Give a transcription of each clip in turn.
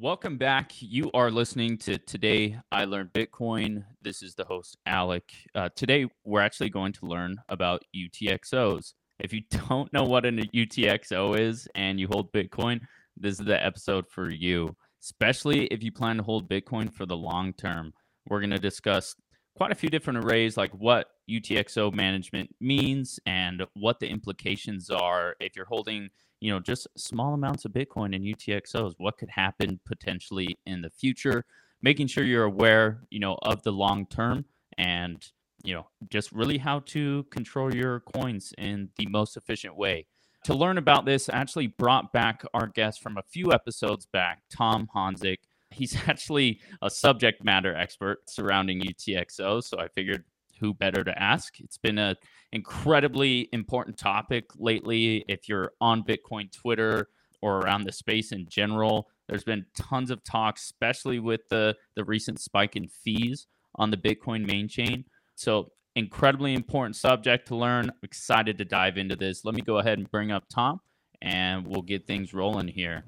Welcome back. You are listening to Today I Learned Bitcoin. This is the host, Alec. Uh, today, we're actually going to learn about UTXOs. If you don't know what an UTXO is and you hold Bitcoin, this is the episode for you, especially if you plan to hold Bitcoin for the long term. We're going to discuss quite a few different arrays, like what UTXO management means and what the implications are if you're holding you know, just small amounts of Bitcoin and UTXOs, what could happen potentially in the future, making sure you're aware, you know, of the long term and, you know, just really how to control your coins in the most efficient way. To learn about this, I actually brought back our guest from a few episodes back, Tom Honzik. He's actually a subject matter expert surrounding UTXO, so I figured who better to ask? It's been an incredibly important topic lately. If you're on Bitcoin Twitter or around the space in general, there's been tons of talk, especially with the the recent spike in fees on the Bitcoin main chain. So incredibly important subject to learn. excited to dive into this. Let me go ahead and bring up Tom and we'll get things rolling here.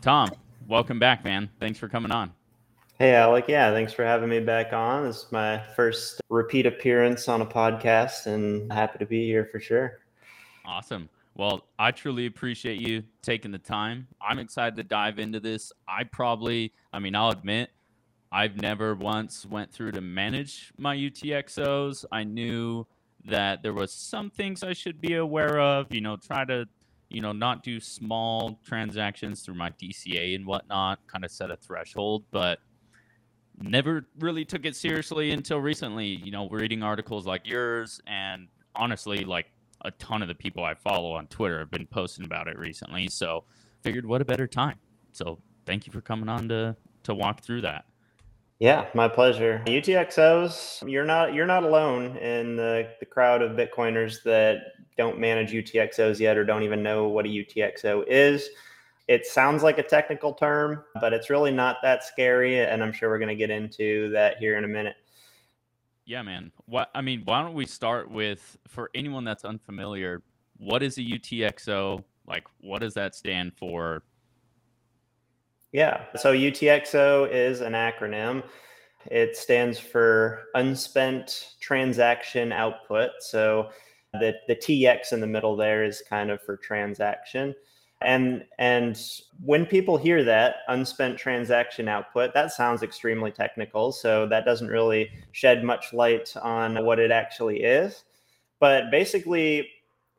Tom, welcome back, man. Thanks for coming on. Hey, Alec. Yeah, thanks for having me back on. This is my first repeat appearance on a podcast, and happy to be here for sure. Awesome. Well, I truly appreciate you taking the time. I'm excited to dive into this. I probably, I mean, I'll admit, I've never once went through to manage my UTXOs. I knew that there was some things I should be aware of. You know, try to, you know, not do small transactions through my DCA and whatnot. Kind of set a threshold, but never really took it seriously until recently. You know, reading articles like yours, and honestly, like a ton of the people I follow on Twitter have been posting about it recently. So, figured what a better time. So, thank you for coming on to to walk through that. Yeah, my pleasure. UTXOs, you're not you're not alone in the, the crowd of Bitcoiners that don't manage UTXOs yet or don't even know what a UTXO is. It sounds like a technical term, uh-huh. but it's really not that scary. And I'm sure we're going to get into that here in a minute. Yeah, man. What I mean, why don't we start with for anyone that's unfamiliar, what is a UTXO? Like, what does that stand for? Yeah. So UTXO is an acronym. It stands for unspent transaction output. So the, the TX in the middle there is kind of for transaction. And and when people hear that unspent transaction output, that sounds extremely technical. So that doesn't really shed much light on what it actually is. But basically,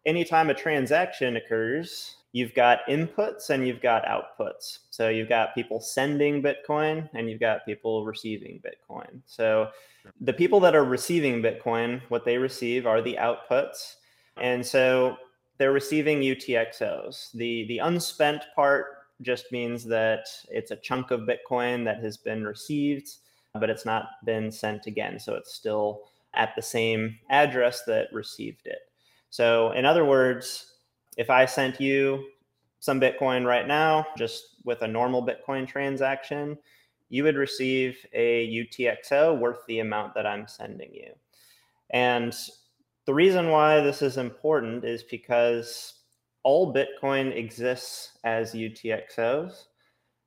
anytime a transaction occurs, you've got inputs and you've got outputs. So you've got people sending Bitcoin and you've got people receiving Bitcoin. So the people that are receiving Bitcoin, what they receive are the outputs. And so they're receiving UTXOs. The the unspent part just means that it's a chunk of Bitcoin that has been received, but it's not been sent again. So it's still at the same address that received it. So in other words, if I sent you some Bitcoin right now, just with a normal Bitcoin transaction, you would receive a UTXO worth the amount that I'm sending you. And the reason why this is important is because all Bitcoin exists as UTXOs,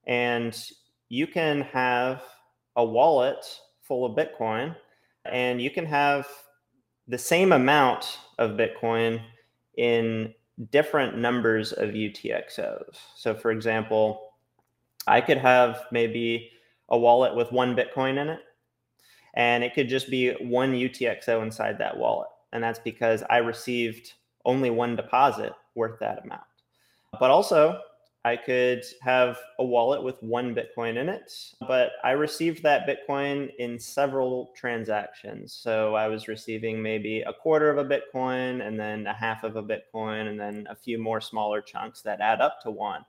and you can have a wallet full of Bitcoin, and you can have the same amount of Bitcoin in different numbers of UTXOs. So, for example, I could have maybe a wallet with one Bitcoin in it, and it could just be one UTXO inside that wallet and that's because I received only one deposit worth that amount. But also, I could have a wallet with one Bitcoin in it, but I received that Bitcoin in several transactions. So I was receiving maybe a quarter of a Bitcoin and then a half of a Bitcoin and then a few more smaller chunks that add up to one.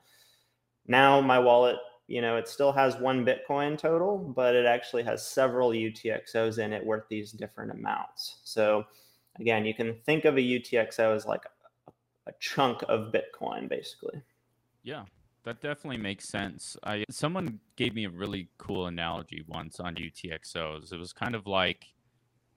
Now my wallet, you know, it still has one Bitcoin total, but it actually has several UTXOs in it worth these different amounts. So again, you can think of a UTXO as like a, a chunk of Bitcoin, basically. Yeah, that definitely makes sense. I someone gave me a really cool analogy once on UTXOs. It was kind of like,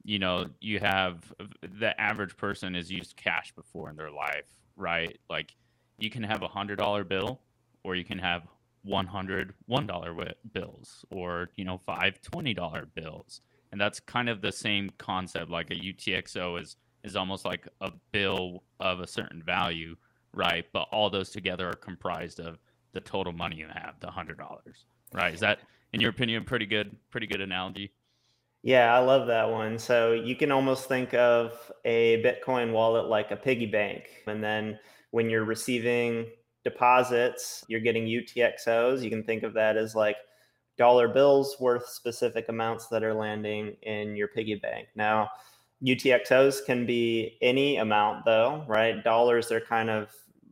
you know, you have the average person has used cash before in their life, right? Like you can have a hundred dollar bill or you can have 100 $1 bills or, you know, five $20 bills. And that's kind of the same concept. Like a UTXO is, is almost like a bill of a certain value, right? But all those together are comprised of the total money you have, the $100, right? Is that, in your opinion, pretty good, pretty good analogy? Yeah, I love that one. So you can almost think of a Bitcoin wallet like a piggy bank. And then when you're receiving deposits, you're getting UTXOs. You can think of that as like dollar bills worth specific amounts that are landing in your piggy bank. Now, UTXOs can be any amount though, right? Dollars are kind of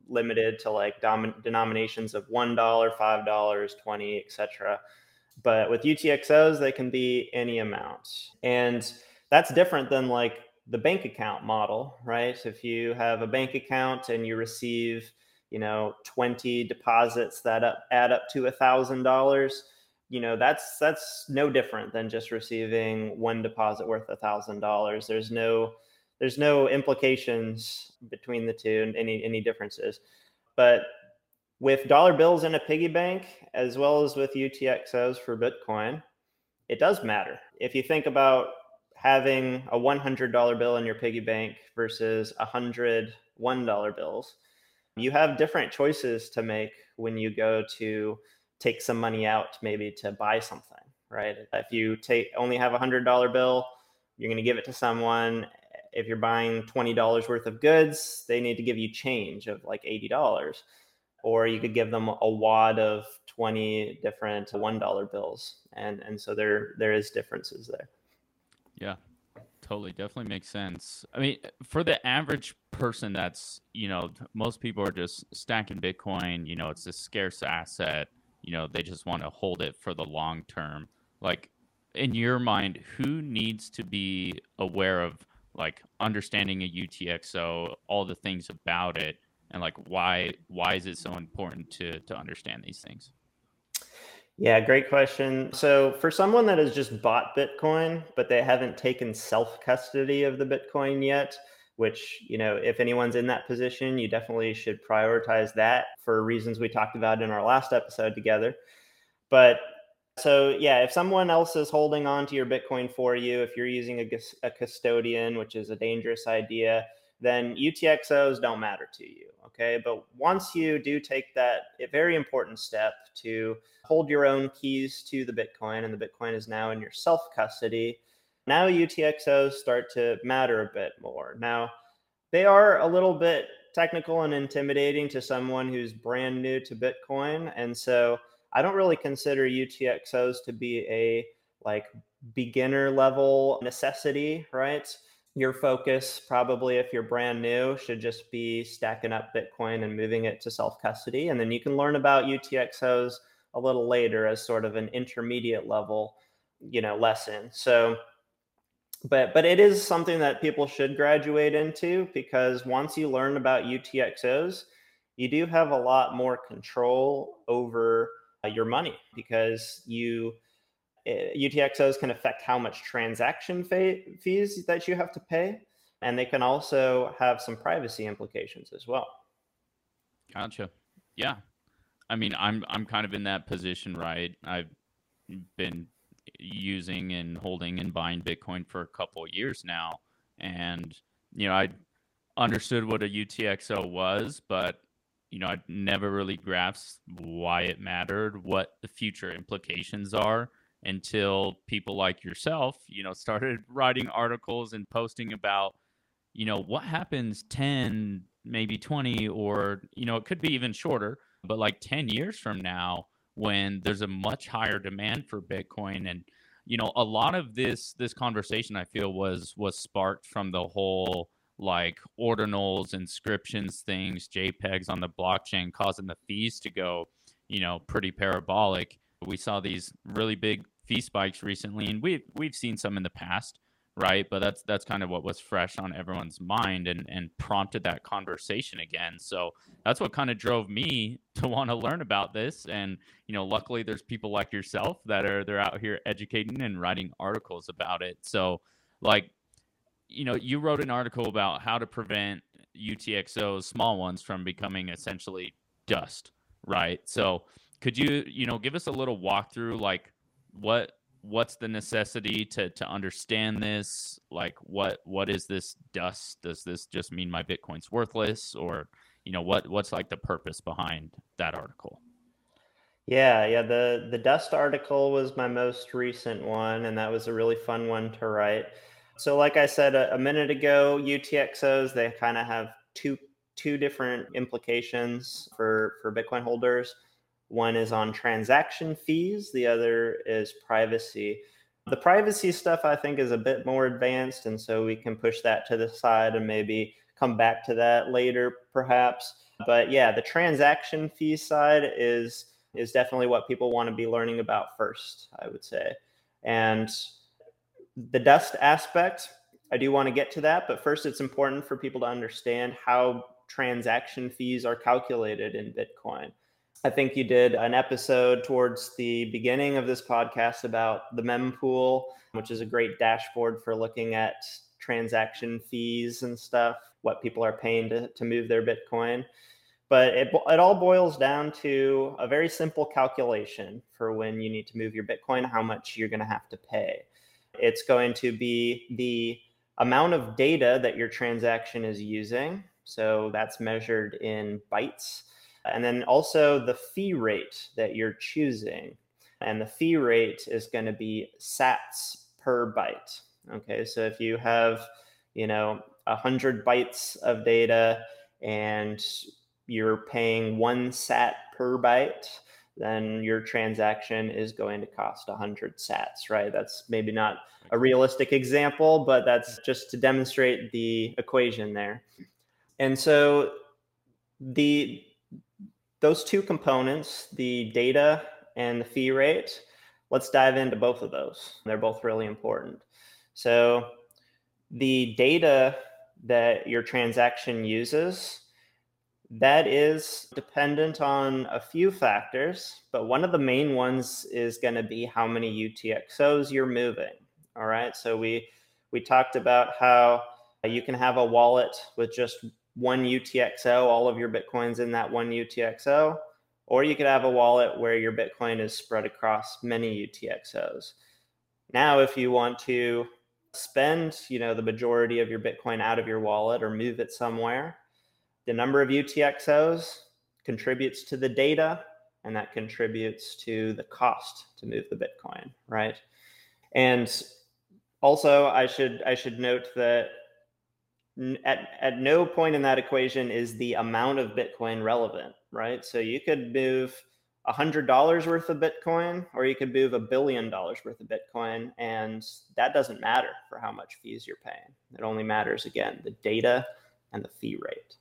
limited to like dom- denominations of $1, $5, 20, etc. But with UTXOs, they can be any amount. And that's different than like the bank account model, right? If you have a bank account and you receive, you know, 20 deposits that up, add up to a thousand dollars, you know, that's that's no different than just receiving one deposit worth a thousand dollars. There's no there's no implications between the two and any any differences. But with dollar bills in a piggy bank, as well as with UTXOs for Bitcoin, it does matter. If you think about having a $100 bill in your piggy bank versus a hundred $1 bills, you have different choices to make when you go to take some money out, maybe to buy something, right? If you take only have a hundred dollar bill, you're going to give it to someone. If you're buying $20 worth of goods, they need to give you change of like $80 or you could give them a wad of 20 different $1 bills and and so there there is differences there yeah totally definitely makes sense i mean for the average person that's you know most people are just stacking bitcoin you know it's a scarce asset you know they just want to hold it for the long term. Like in your mind who needs to be aware of like understanding a utxo all the things about it and like why why is it so important to to understand these things? Yeah great question. So for someone that has just bought bitcoin but they haven't taken self custody of the bitcoin yet which you know if anyone's in that position you definitely should prioritize that for reasons we talked about in our last episode together but so yeah if someone else is holding on to your bitcoin for you if you're using a, a custodian which is a dangerous idea then UTXOs don't matter to you. Okay. But once you do take that very important step to hold your own keys to the Bitcoin, and the Bitcoin is now in your self custody, now UTXOs start to matter a bit more. Now, they are a little bit technical and intimidating to someone who's brand new to Bitcoin. And so I don't really consider UTXOs to be a like beginner level necessity, right? your focus probably if you're brand new should just be stacking up bitcoin and moving it to self custody and then you can learn about utxos a little later as sort of an intermediate level you know lesson so but but it is something that people should graduate into because once you learn about utxos you do have a lot more control over uh, your money because you UTXOs can affect how much transaction fees that you have to pay, and they can also have some privacy implications as well. Gotcha. Yeah, I mean, I'm I'm kind of in that position, right? I've been using and holding and buying Bitcoin for a couple years now, and you know, I understood what a UTXO was, but you know, I never really grasped why it mattered, what the future implications are until people like yourself, you know, started writing articles and posting about, you know, what happens 10, maybe 20, or, you know, it could be even shorter, but like 10 years from now when there's a much higher demand for Bitcoin. And, you know, a lot of this this conversation I feel was was sparked from the whole like ordinals, inscriptions things, JPEGs on the blockchain causing the fees to go, you know, pretty parabolic. We saw these really big fee spikes recently, and we've we've seen some in the past, right? But that's that's kind of what was fresh on everyone's mind and and prompted that conversation again. So that's what kind of drove me to want to learn about this. And you know, luckily there's people like yourself that are they're out here educating and writing articles about it. So like, you know, you wrote an article about how to prevent UTXOs, small ones, from becoming essentially dust, right? So could you you know give us a little walkthrough like what what's the necessity to to understand this? Like what what is this dust? Does this just mean my bitcoin's worthless? Or you know what what's like the purpose behind that article? Yeah yeah the the dust article was my most recent one and that was a really fun one to write. So like i said a, a minute ago utxos they kind of have two two different implications for for bitcoin holders one is on transaction fees, the other is privacy. The privacy stuff I think is a bit more advanced, and so we can push that to the side and maybe come back to that later, perhaps. But yeah, the transaction fee side is is definitely what people want to be learning about first, I would say. And the dust aspect, I do want to get to that, but first it's important for people to understand how transaction fees are calculated in Bitcoin. I think you did an episode towards the beginning of this podcast about the mempool, which is a great dashboard for looking at transaction fees and stuff, what people are paying to, to move their Bitcoin. But it, it all boils down to a very simple calculation for when you need to move your Bitcoin, how much you're going to have to pay. It's going to be the amount of data that your transaction is using. So that's measured in bytes and then also the fee rate that you're choosing. And the fee rate is going to be sats per byte. Okay, so if you have, you know, 100 bytes of data and you're paying one sat per byte, then your transaction is going to cost 100 sats, right? That's maybe not a realistic example, but that's just to demonstrate the equation there. And so the those two components, the data and the fee rate, let's dive into both of those. They're both really important. So the data that your transaction uses, that is dependent on a few factors, but one of the main ones is going to be how many UTXOs you're moving. All right. So we we talked about how you can have a wallet with just one UTXO, all of your Bitcoins in that one UTXO, or you could have a wallet where your Bitcoin is spread across many UTXOs. Now, if you want to spend, you know, the majority of your Bitcoin out of your wallet or move it somewhere, the number of UTXOs contributes to the data and that contributes to the cost to move the Bitcoin, right? And also I should I should note that at, at no point in that equation is the amount of Bitcoin relevant, right? So you could move a hundred dollars worth of Bitcoin, or you could move a billion dollars worth of Bitcoin, and that doesn't matter for how much fees you're paying. It only matters again the data and the fee rate.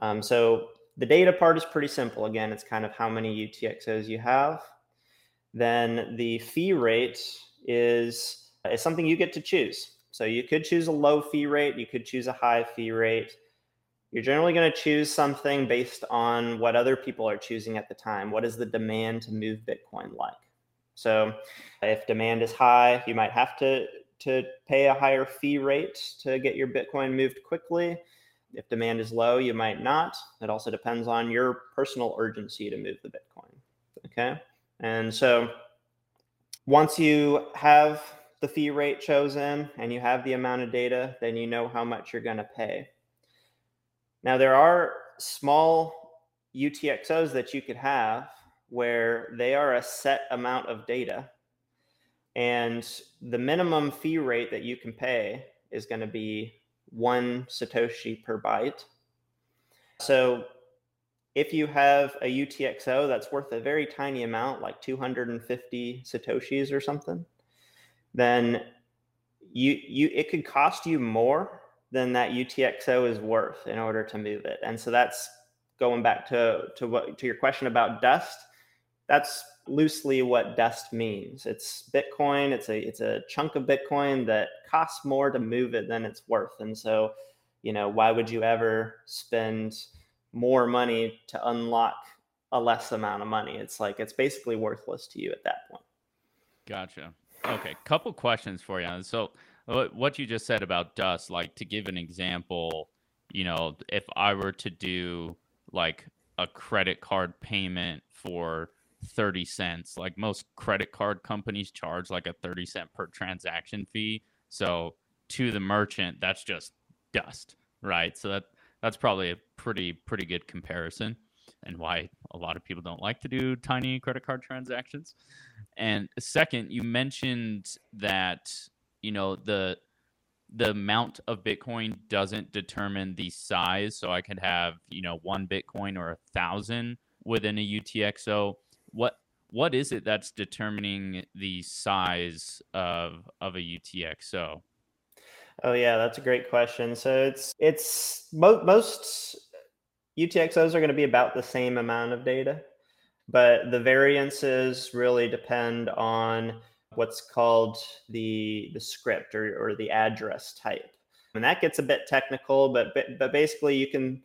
Um, so the data part is pretty simple. Again, it's kind of how many UTXOs you have. Then the fee rate is is something you get to choose. So you could choose a low fee rate, you could choose a high fee rate. You're generally going to choose something based on what other people are choosing at the time. What is the demand to move Bitcoin like? So if demand is high, you might have to to pay a higher fee rate to get your Bitcoin moved quickly. If demand is low, you might not. It also depends on your personal urgency to move the Bitcoin. Okay. And so once you have the fee rate chosen and you have the amount of data, then you know how much you're going to pay. Now, there are small UTXOs that you could have where they are a set amount of data, and the minimum fee rate that you can pay is going to be one Satoshi per byte. So, if you have a UTXO that's worth a very tiny amount, like 250 Satoshis or something, then you you it could cost you more than that UTXO is worth in order to move it. And so that's going back to to what to your question about dust. That's loosely what dust means. It's Bitcoin. It's a it's a chunk of Bitcoin that costs more to move it than it's worth. And so, you know, why would you ever spend more money to unlock a less amount of money? It's like it's basically worthless to you at that point. Gotcha. Okay, couple questions for you. So, what you just said about dust, like to give an example, you know, if I were to do like a credit card payment for 30 cents. Like most credit card companies charge like a 30 cent per transaction fee. So to the merchant, that's just dust, right? So that that's probably a pretty pretty good comparison and why a lot of people don't like to do tiny credit card transactions. And second, you mentioned that you know the the amount of Bitcoin doesn't determine the size. So I could have you know one Bitcoin or a thousand within a UTXO. What what is it that's determining the size of of a UTXO? Oh yeah, that's a great question. So it's it's mo- most UTXOs are going to be about the same amount of data, but the variances really depend on what's called the the script or, or the address type, and that gets a bit technical. But but basically, you can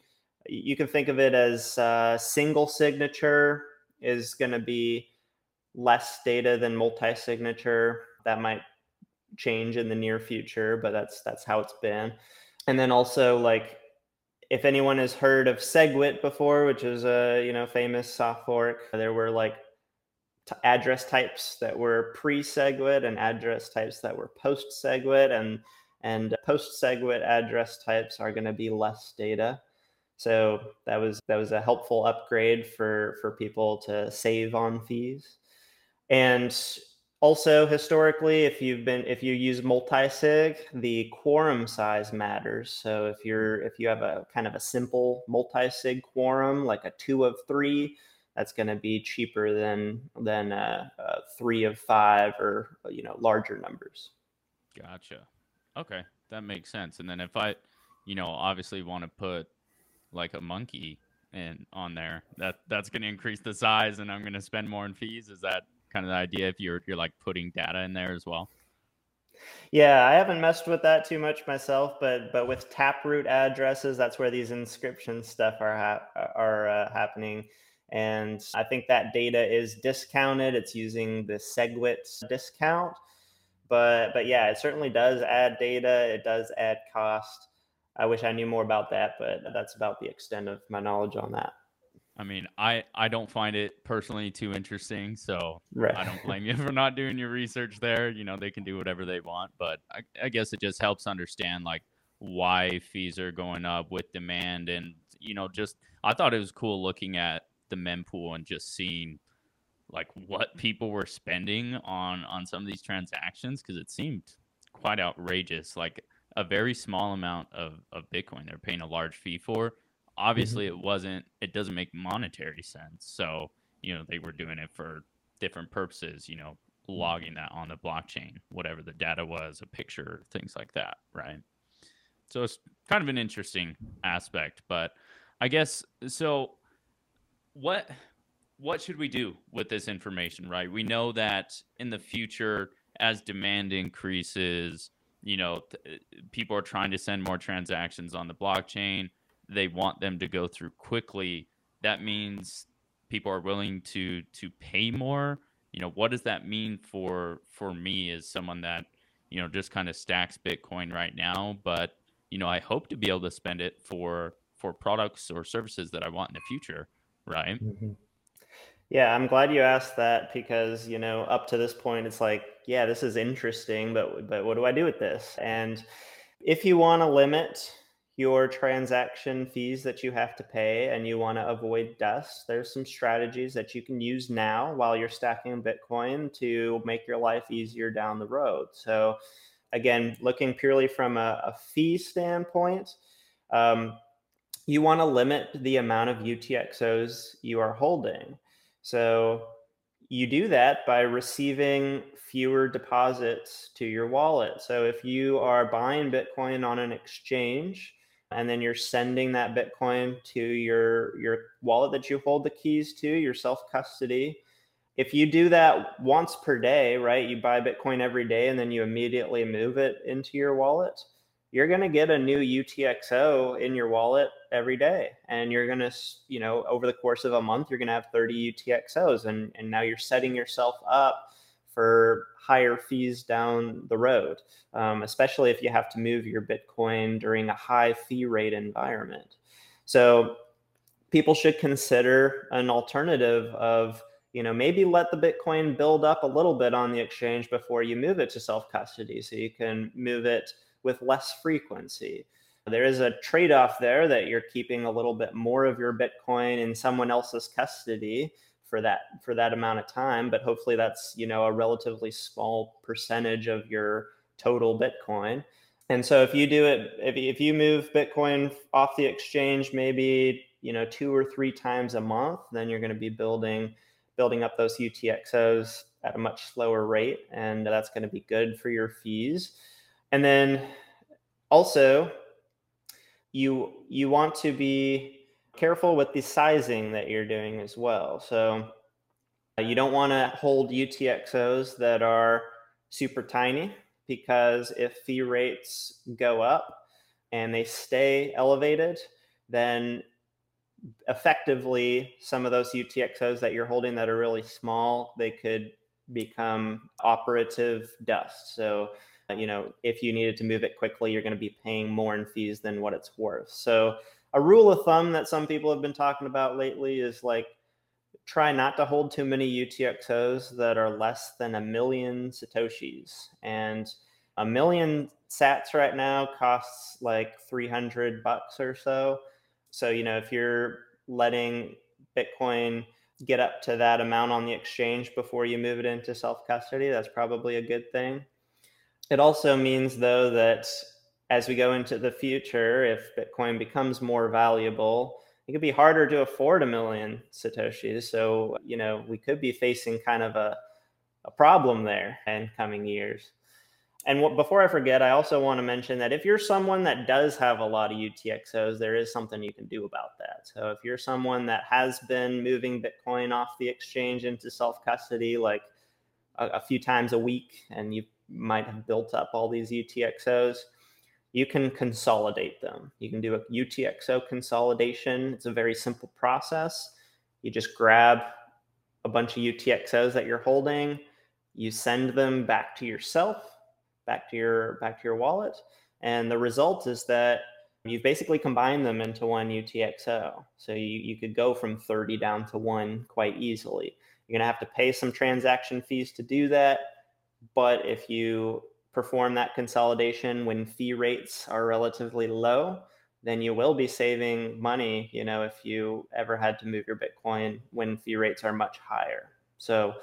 you can think of it as uh, single signature is going to be less data than multi-signature. That might change in the near future, but that's that's how it's been. And then also like if anyone has heard of SegWit before, which is a you know famous soft fork, there were like t- address types that were pre-SegWit and address types that were post-SegWit, and and post-SegWit address types are going to be less data. So that was that was a helpful upgrade for for people to save on fees. And also, historically, if you've been if you use multi-sig, the quorum size matters. So if you're if you have a kind of a simple multi-sig quorum, like a two of three, that's going to be cheaper than than a, a three of five or you know larger numbers. Gotcha. Okay, that makes sense. And then if I, you know, obviously want to put like a monkey in on there, that that's going to increase the size, and I'm going to spend more in fees. Is that kind of the idea if you're you're like putting data in there as well? Yeah, I haven't messed with that too much myself, but but with taproot addresses, that's where these inscription stuff are ha- are uh, happening, and I think that data is discounted. It's using the SegWit discount, but but yeah, it certainly does add data. It does add cost. I wish I knew more about that, but that's about the extent of my knowledge on that. I mean, I I don't find it personally too interesting, so right. I don't blame you for not doing your research there. You know, they can do whatever they want, but I, I guess it just helps understand like why fees are going up with demand, and you know, just I thought it was cool looking at the mempool and just seeing like what people were spending on on some of these transactions because it seemed quite outrageous. Like a very small amount of of Bitcoin they're paying a large fee for obviously mm-hmm. it wasn't it doesn't make monetary sense so you know they were doing it for different purposes you know mm-hmm. logging that on the blockchain whatever the data was a picture things like that right so it's kind of an interesting aspect but i guess so what what should we do with this information right we know that in the future as demand increases you know th- people are trying to send more transactions on the blockchain they want them to go through quickly, that means people are willing to to pay more. You know, what does that mean for for me as someone that you know just kind of stacks Bitcoin right now, but you know, I hope to be able to spend it for for products or services that I want in the future, right? Mm-hmm. Yeah, I'm glad you asked that because you know up to this point it's like, yeah, this is interesting, but but what do I do with this? And if you want to limit your transaction fees that you have to pay and you want to avoid dust, there's some strategies that you can use now while you're stacking Bitcoin to make your life easier down the road. So, again, looking purely from a, a fee standpoint, um, you want to limit the amount of UTXOs you are holding. So, you do that by receiving fewer deposits to your wallet. So, if you are buying Bitcoin on an exchange, and then you're sending that bitcoin to your your wallet that you hold the keys to your self custody if you do that once per day right you buy bitcoin every day and then you immediately move it into your wallet you're going to get a new utxo in your wallet every day. And you're going to you know over the course of a month you're going to have 30 utxos and and now you're setting yourself up for higher fees down the road, um, especially if you have to move your Bitcoin during a high fee rate environment. So people should consider an alternative of you know, maybe let the Bitcoin build up a little bit on the exchange before you move it to self custody so you can move it with less frequency. There is a trade off there that you're keeping a little bit more of your Bitcoin in someone else's custody for that for that amount of time but hopefully that's you know a relatively small percentage of your total bitcoin and so if you do it if, if you move bitcoin off the exchange maybe you know two or three times a month then you're going to be building building up those UTXOs at a much slower rate, and that's going to be good for your fees. And then also, you you want to be careful with the sizing that you're doing as well. So uh, you don't want to hold UTXOs that are super tiny because if fee rates go up and they stay elevated, then effectively some of those UTXOs that you're holding that are really small, they could become operative dust. So, you know, if you needed to move it quickly, you're going to be paying more in fees than what it's worth. So, a rule of thumb that some people have been talking about lately is like try not to hold too many UTXOs that are less than a million Satoshis. And a million sats right now costs like 300 bucks or so. So, you know, if you're letting Bitcoin get up to that amount on the exchange before you move it into self custody, that's probably a good thing. It also means, though, that as we go into the future, if Bitcoin becomes more valuable, it could be harder to afford a million Satoshis. So, you know, we could be facing kind of a, a problem there in coming years and before I forget, I also want to mention that if you're someone that does have a lot of UTXOs, there is something you can do about that. So if you're someone that has been moving Bitcoin off the exchange into self custody like a, a, few times a week, and you might have built up all these UTXOs, you can consolidate them. You can do a UTXO consolidation. It's a very simple process. You just grab a bunch of UTXOs that you're holding, you send them back to yourself back to your back to your wallet. And the result is that you've basically combined them into one UTXO. So you, you could go from 30 down to one quite easily. You're gonna have to pay some transaction fees to do that. But if you perform that consolidation when fee rates are relatively low, then you will be saving money, you know, if you ever had to move your Bitcoin when fee rates are much higher. So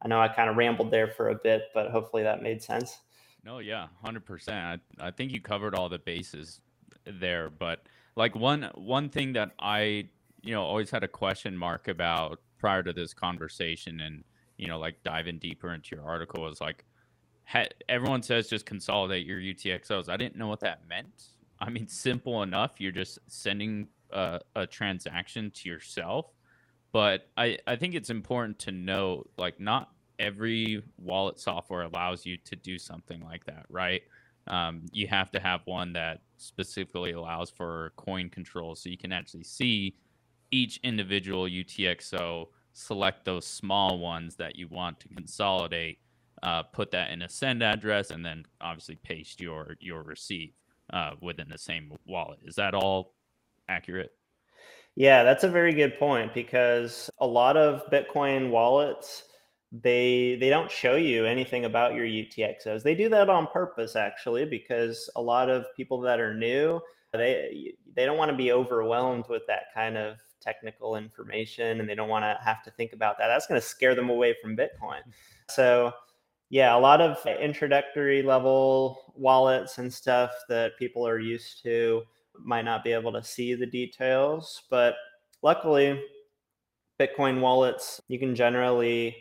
I know I kind of rambled there for a bit, but hopefully that made sense. No, yeah, hundred percent. I, I think you covered all the bases there, but like one one thing that I you know always had a question mark about prior to this conversation, and you know like diving deeper into your article was like ha- everyone says just consolidate your UTXOs. I didn't know what that meant. I mean, simple enough. You're just sending a, a transaction to yourself, but I I think it's important to know like not every wallet software allows you to do something like that, right? Um, you have to have one that specifically allows for coin control so you can actually see each individual UTXO, select those small ones that you want to consolidate, uh, put that in a send address, and then obviously paste your your receipt uh, within the same wallet. Is that all accurate? Yeah, that's a very good point because a lot of Bitcoin wallets they they don't show you anything about your UTXOs. They do that on purpose actually because a lot of people that are new, they they don't want to be overwhelmed with that kind of technical information and they don't want to have to think about that. That's going to scare them away from Bitcoin. So, yeah, a lot of introductory level wallets and stuff that people are used to might not be able to see the details, but luckily Bitcoin wallets, you can generally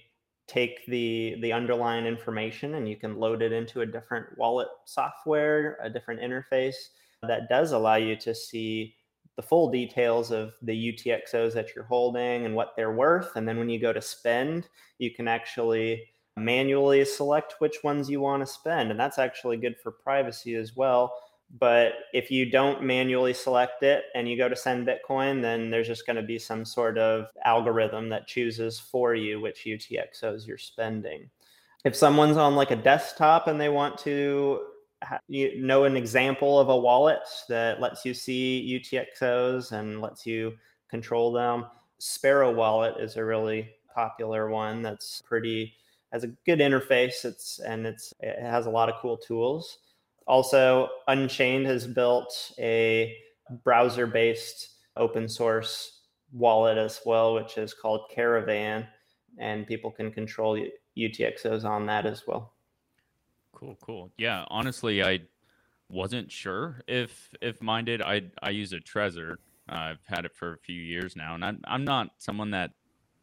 take the the underlying information and you can load it into a different wallet software, a different interface that does allow you to see the full details of the UTXOs that you're holding and what they're worth. And then when you go to spend, you can actually manually select which ones you want to spend. And that's actually good for privacy as well but if you don't manually select it and you go to send Bitcoin, then there's just going to be some sort of algorithm that chooses for you which UTXOs you're spending. If someone's on like a desktop and they want to you know an example of a wallet that lets you see UTXOs and lets you control them, Sparrow Wallet is a really popular one that's pretty has a good interface. It's and it's it has a lot of cool tools. Also, Unchained has built a browser-based open source wallet as well, which is called Caravan, and people can control UTXOs on that as well. Cool, cool. Yeah, honestly, I wasn't sure if if mine did. I I use a Trezor. I've had it for a few years now, and I'm I'm not someone that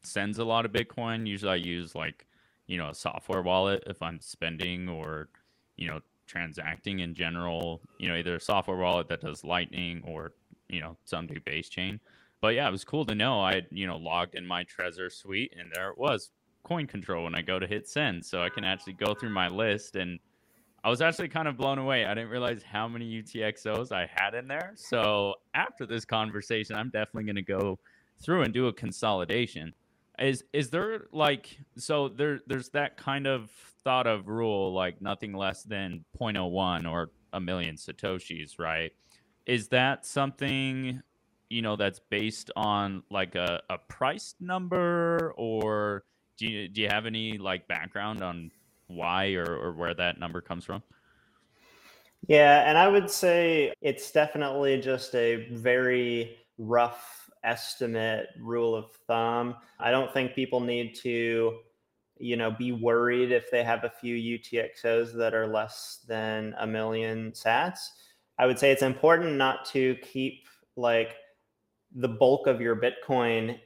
sends a lot of Bitcoin. Usually, I use like you know a software wallet if I'm spending or you know transacting in general. You know, either a software wallet that does Lightning or you know some do base chain. But yeah, it was cool to know. I you know logged in my Trezor suite, and there it was, coin control when I go to hit send, so I can actually go through my list and I was actually kind of blown away. I didn't realize how many UTXOs I had in there. So after this conversation, I'm definitely going to go through and do a consolidation. Is is there like so there there's that kind of thought of rule like nothing less than 0.01 or a million satoshis, right? Is that something you know that's based on like a, a price number or do you do you have any like background on why or, or where that number comes from? Yeah, and I would say it's definitely just a very rough estimate rule of thumb. I don't think people need to, you know, be worried if they have a few UTXOs that are less than a million sats. I would say it's important not to keep like the bulk of your Bitcoin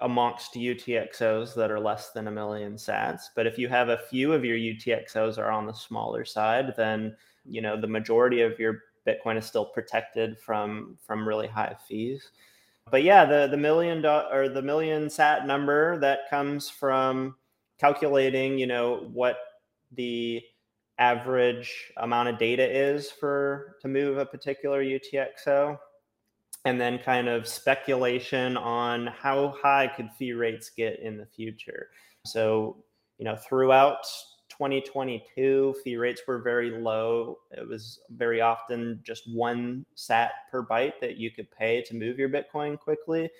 amongst UTXOs that are less than a million sats. But if you have a few of your UTXOs are on the smaller side, then you know the majority of your Bitcoin is still protected from from really high fees. But yeah, the the million do- or the million sat number that comes from calculating, you know, what the average amount of data is for to move a particular UTXO and then kind of speculation on how high could fee rates get in the future. So, you know, throughout 2022, fee rates were very low. It was very often just one sat per byte that you could pay to move your Bitcoin quickly.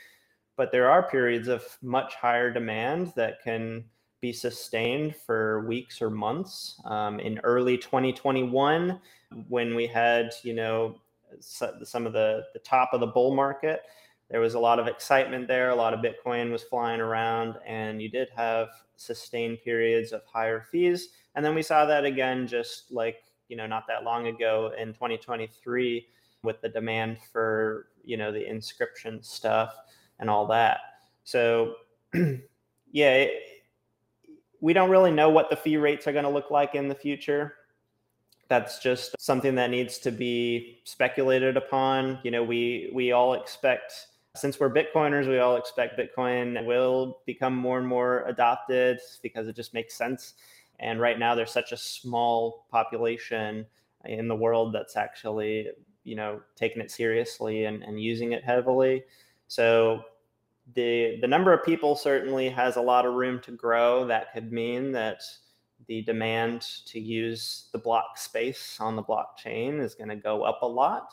But there are periods of much higher demand that can be sustained for weeks or months. Um, in early 2021, when we had, you know, some of the the top of the bull market. There was a lot of excitement there. A lot of Bitcoin was flying around, and you did have sustained periods of higher fees. And then we saw that again, just like you know, not that long ago in 2023, with the demand for you know the inscription stuff and all that. So, yeah, it, we don't really know what the fee rates are going to look like in the future that's just something that needs to be speculated upon. You know, we we all expect since we're Bitcoiners, we all expect Bitcoin will become more and more adopted because it just makes sense. And right now, there's such a small population in the world that's actually, you know, taking it seriously and, and using it heavily. So the the number of people certainly has a lot of room to grow. That could mean that the demand to use the block space on the blockchain is going to go up a lot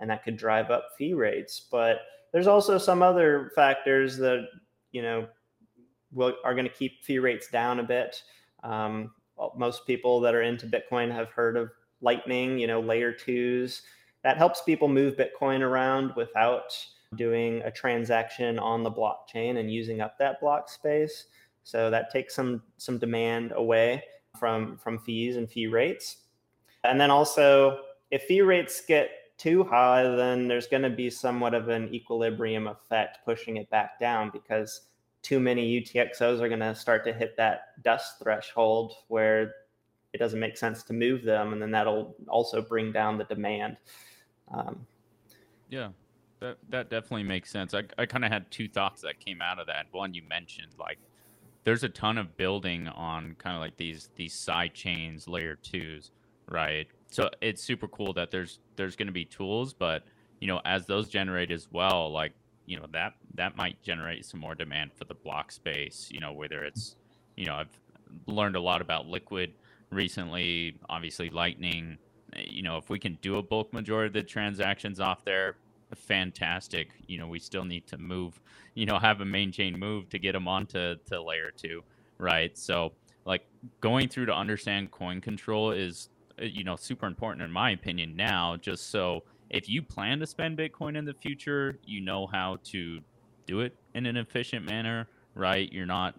and that could drive up fee rates but there's also some other factors that you know will, are going to keep fee rates down a bit. Um, most people that are into bitcoin have heard of lightning you know layer twos. That helps people move bitcoin around without doing a transaction on the blockchain and using up that block space. So that takes some some demand away from from fees and fee rates. And then also if fee rates get too high, then there's going to be somewhat of an equilibrium effect pushing it back down because too many UTXOs are going to start to hit that dust threshold where it doesn't make sense to move them, and then that'll also bring down the demand. Um, yeah, that that definitely makes sense. I I kind of had two thoughts that came out of that. One you mentioned, like there's a ton of building on kind of like these these side chains layer twos right so it's super cool that there's there's going to be tools but you know as those generate as well like you know that that might generate some more demand for the block space you know whether it's you know i've learned a lot about liquid recently obviously lightning you know if we can do a bulk majority of the transactions off there fantastic. You know, we still need to move, you know, have a main chain move to get them onto to layer two, right? So, like going through to understand coin control is, Uh, you know, super important in my opinion now, just so if you plan to spend Bitcoin in the future, you know how to do it in an efficient manner, right? You're not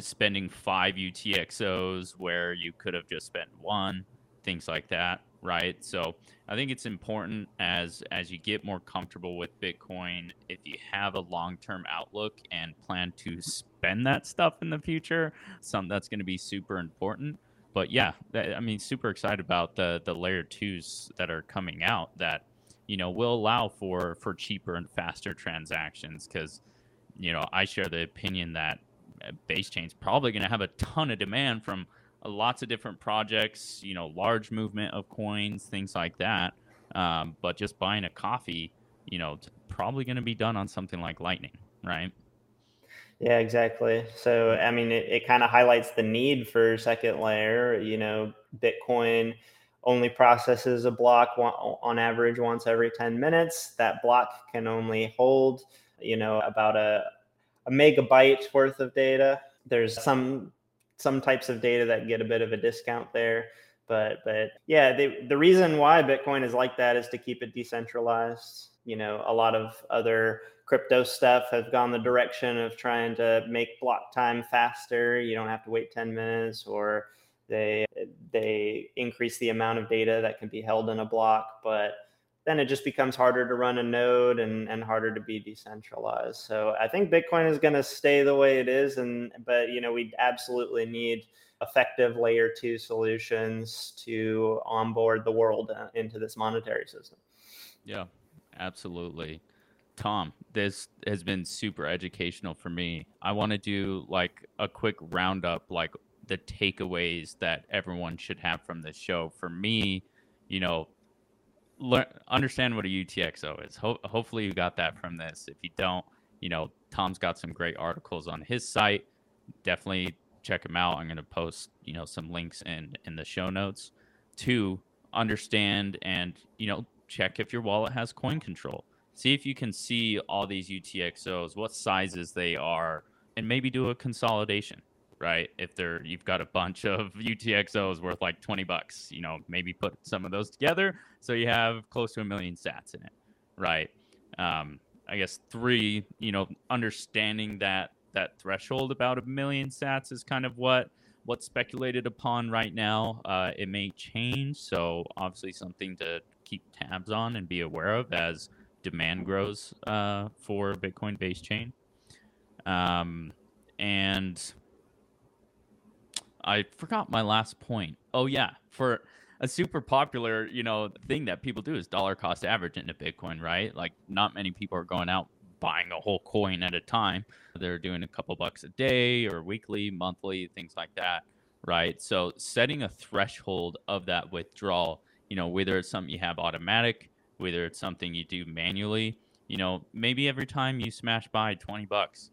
spending five UTXOs where you could have just spent one, things like that, right? So I think it's important as as you get more comfortable with Bitcoin, if you have a long term outlook and plan to spend that stuff in the future, something that's going to be super important. But yeah, that, I mean, super excited about the the layer twos that are coming out that you know will allow for for cheaper and faster transactions because you know I share the opinion that uh, base chain's probably going to have a ton of demand from uh, lots of different projects, you know, large movement of coins, things like that. Um, but just buying a coffee, you know, probably going to be done on something like Lightning, right? Yeah, exactly. So, I mean, it, it kind of highlights the need for second layer. You know, Bitcoin only processes a block on average once every 10 minutes. That block can only hold, you know, about a, a megabyte worth of data. There's some some types of data that get a bit of a discount there. But but yeah, they, the reason why Bitcoin is like that is to keep it decentralized. You know, a lot of other crypto stuff have gone the direction of trying to make block time faster. You don't have to wait 10 minutes or they they increase the amount of data that can be held in a block, but then it just becomes harder to run a node and, and harder to be decentralized. So I think Bitcoin is going to stay the way it is, and but you know we absolutely need effective layer two solutions to onboard the world uh, into this monetary system. Yeah, absolutely. Tom, this has been super educational for me. I want to do like a quick roundup, like the takeaways that everyone should have from this show. For me, you know, learn understand what a UTXO is. Ho- hopefully you got that from this. If you don't, you know, Tom's got some great articles on his site. Definitely check him out. I'm going to post, you know, some links in in the show notes. To understand and, you know, check if your wallet has coin control. See if you can see all these UTXOs, what sizes they are, and maybe do a consolidation right? If they're you've got a bunch of UTXOs worth like 20 bucks, you know, maybe put some of those together so you have close to a million sats in it, right? Um, I guess three, you know, understanding that that threshold about a million sats is kind of what what's speculated upon right now. Uh, it may change, so obviously something to keep tabs on and be aware of as demand grows uh, for Bitcoin base chain. Um, and I forgot my last point. Oh yeah, for a super popular, you know, thing that people do is dollar cost average into Bitcoin, right? Like not many people are going out buying a whole coin at a time. They're doing a couple bucks a day or weekly, monthly, things like that, right? So setting a threshold of that withdrawal, you know, whether it's something you have automatic, whether it's something you do manually, you know, maybe every time you smash by 20 bucks,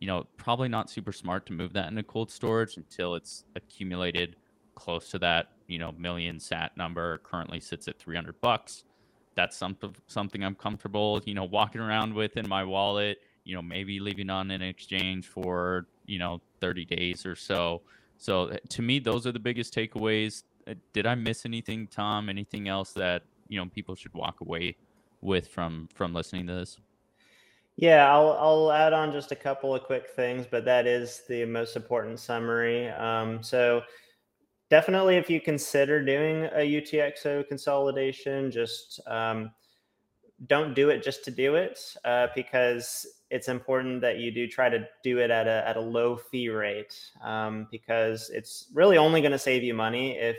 you know, probably not super smart to move that into cold storage until it's accumulated close to that, you know, million sat number. Currently sits at 300 bucks. That's something something I'm comfortable, you know, walking around with in my wallet. You know, maybe leaving on an exchange for you know 30 days or so. So to me, those are the biggest takeaways. Uh, did I miss anything, Tom? Anything else that you know people should walk away with from from listening to this? Yeah, I'll I'll add on just a couple of quick things, but that is the most important summary. Um, so definitely, if you consider doing a UTXO consolidation, just um, don't do it just to do it, uh, because it's important that you do try to do it at a at a low fee rate, um, because it's really only going to save you money if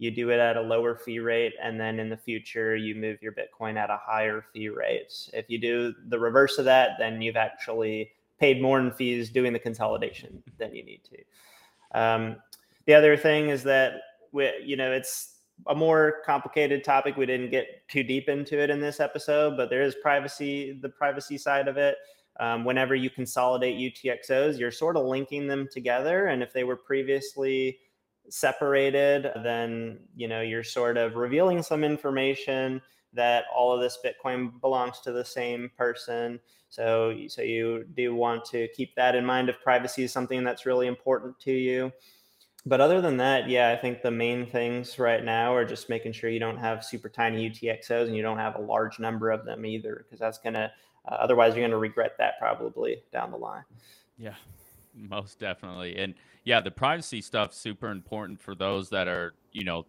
you do it at a lower fee rate and then in the future you move your bitcoin at a higher fee rate. If you do the reverse of that then you've actually paid more in fees doing the consolidation than you need to. Um, the other thing is that we, you know it's a more complicated topic. We didn't get too deep into it in this episode but there is privacy the privacy side of it. Um, whenever you consolidate utxos you're sort of linking them together and if they were previously separated, then you know you're sort of revealing some information that all of this Bitcoin belongs to the same person. So, so you do want to keep that in mind if privacy is something that's really important to you. But other than that, yeah, I think the main things right now are just making sure you don't have super tiny UTXOs and you don't have a large number of them either, because that's gonna uh, otherwise you're gonna regret that probably down the line. Yeah, most definitely. And yeah, the privacy stuff super important for those that are you know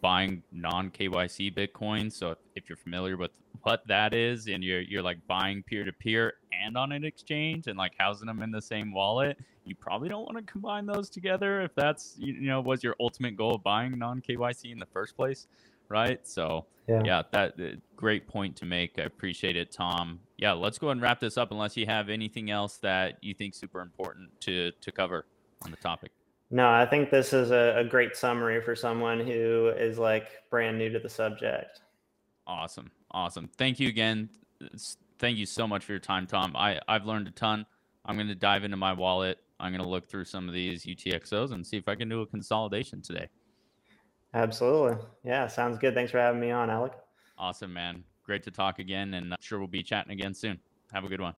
buying non KYC Bitcoin. So if, you're familiar with what that is and you're you're like buying peer to peer and on an exchange and like housing them in the same wallet, you probably don't want to combine those together if that's you know was your ultimate goal of buying non KYC in the first place, right? So yeah, yeah that uh, great point to make. I appreciate it, Tom. Yeah, let's go ahead and wrap this up unless you have anything else that you think super important to to cover on the topic. No, I think this is a, a, great summary for someone who is like brand new to the subject. Awesome. Awesome. Thank you again. Thank you so much for your time, Tom. I, I've learned a ton. I'm going to dive into my wallet. I'm going to look through some of these UTXOs and see if I can do a consolidation today. Absolutely. Yeah, sounds good. Thanks for having me on, Alec. Awesome, man. Great to talk again, and I'm sure we'll be chatting again soon. Have a good one.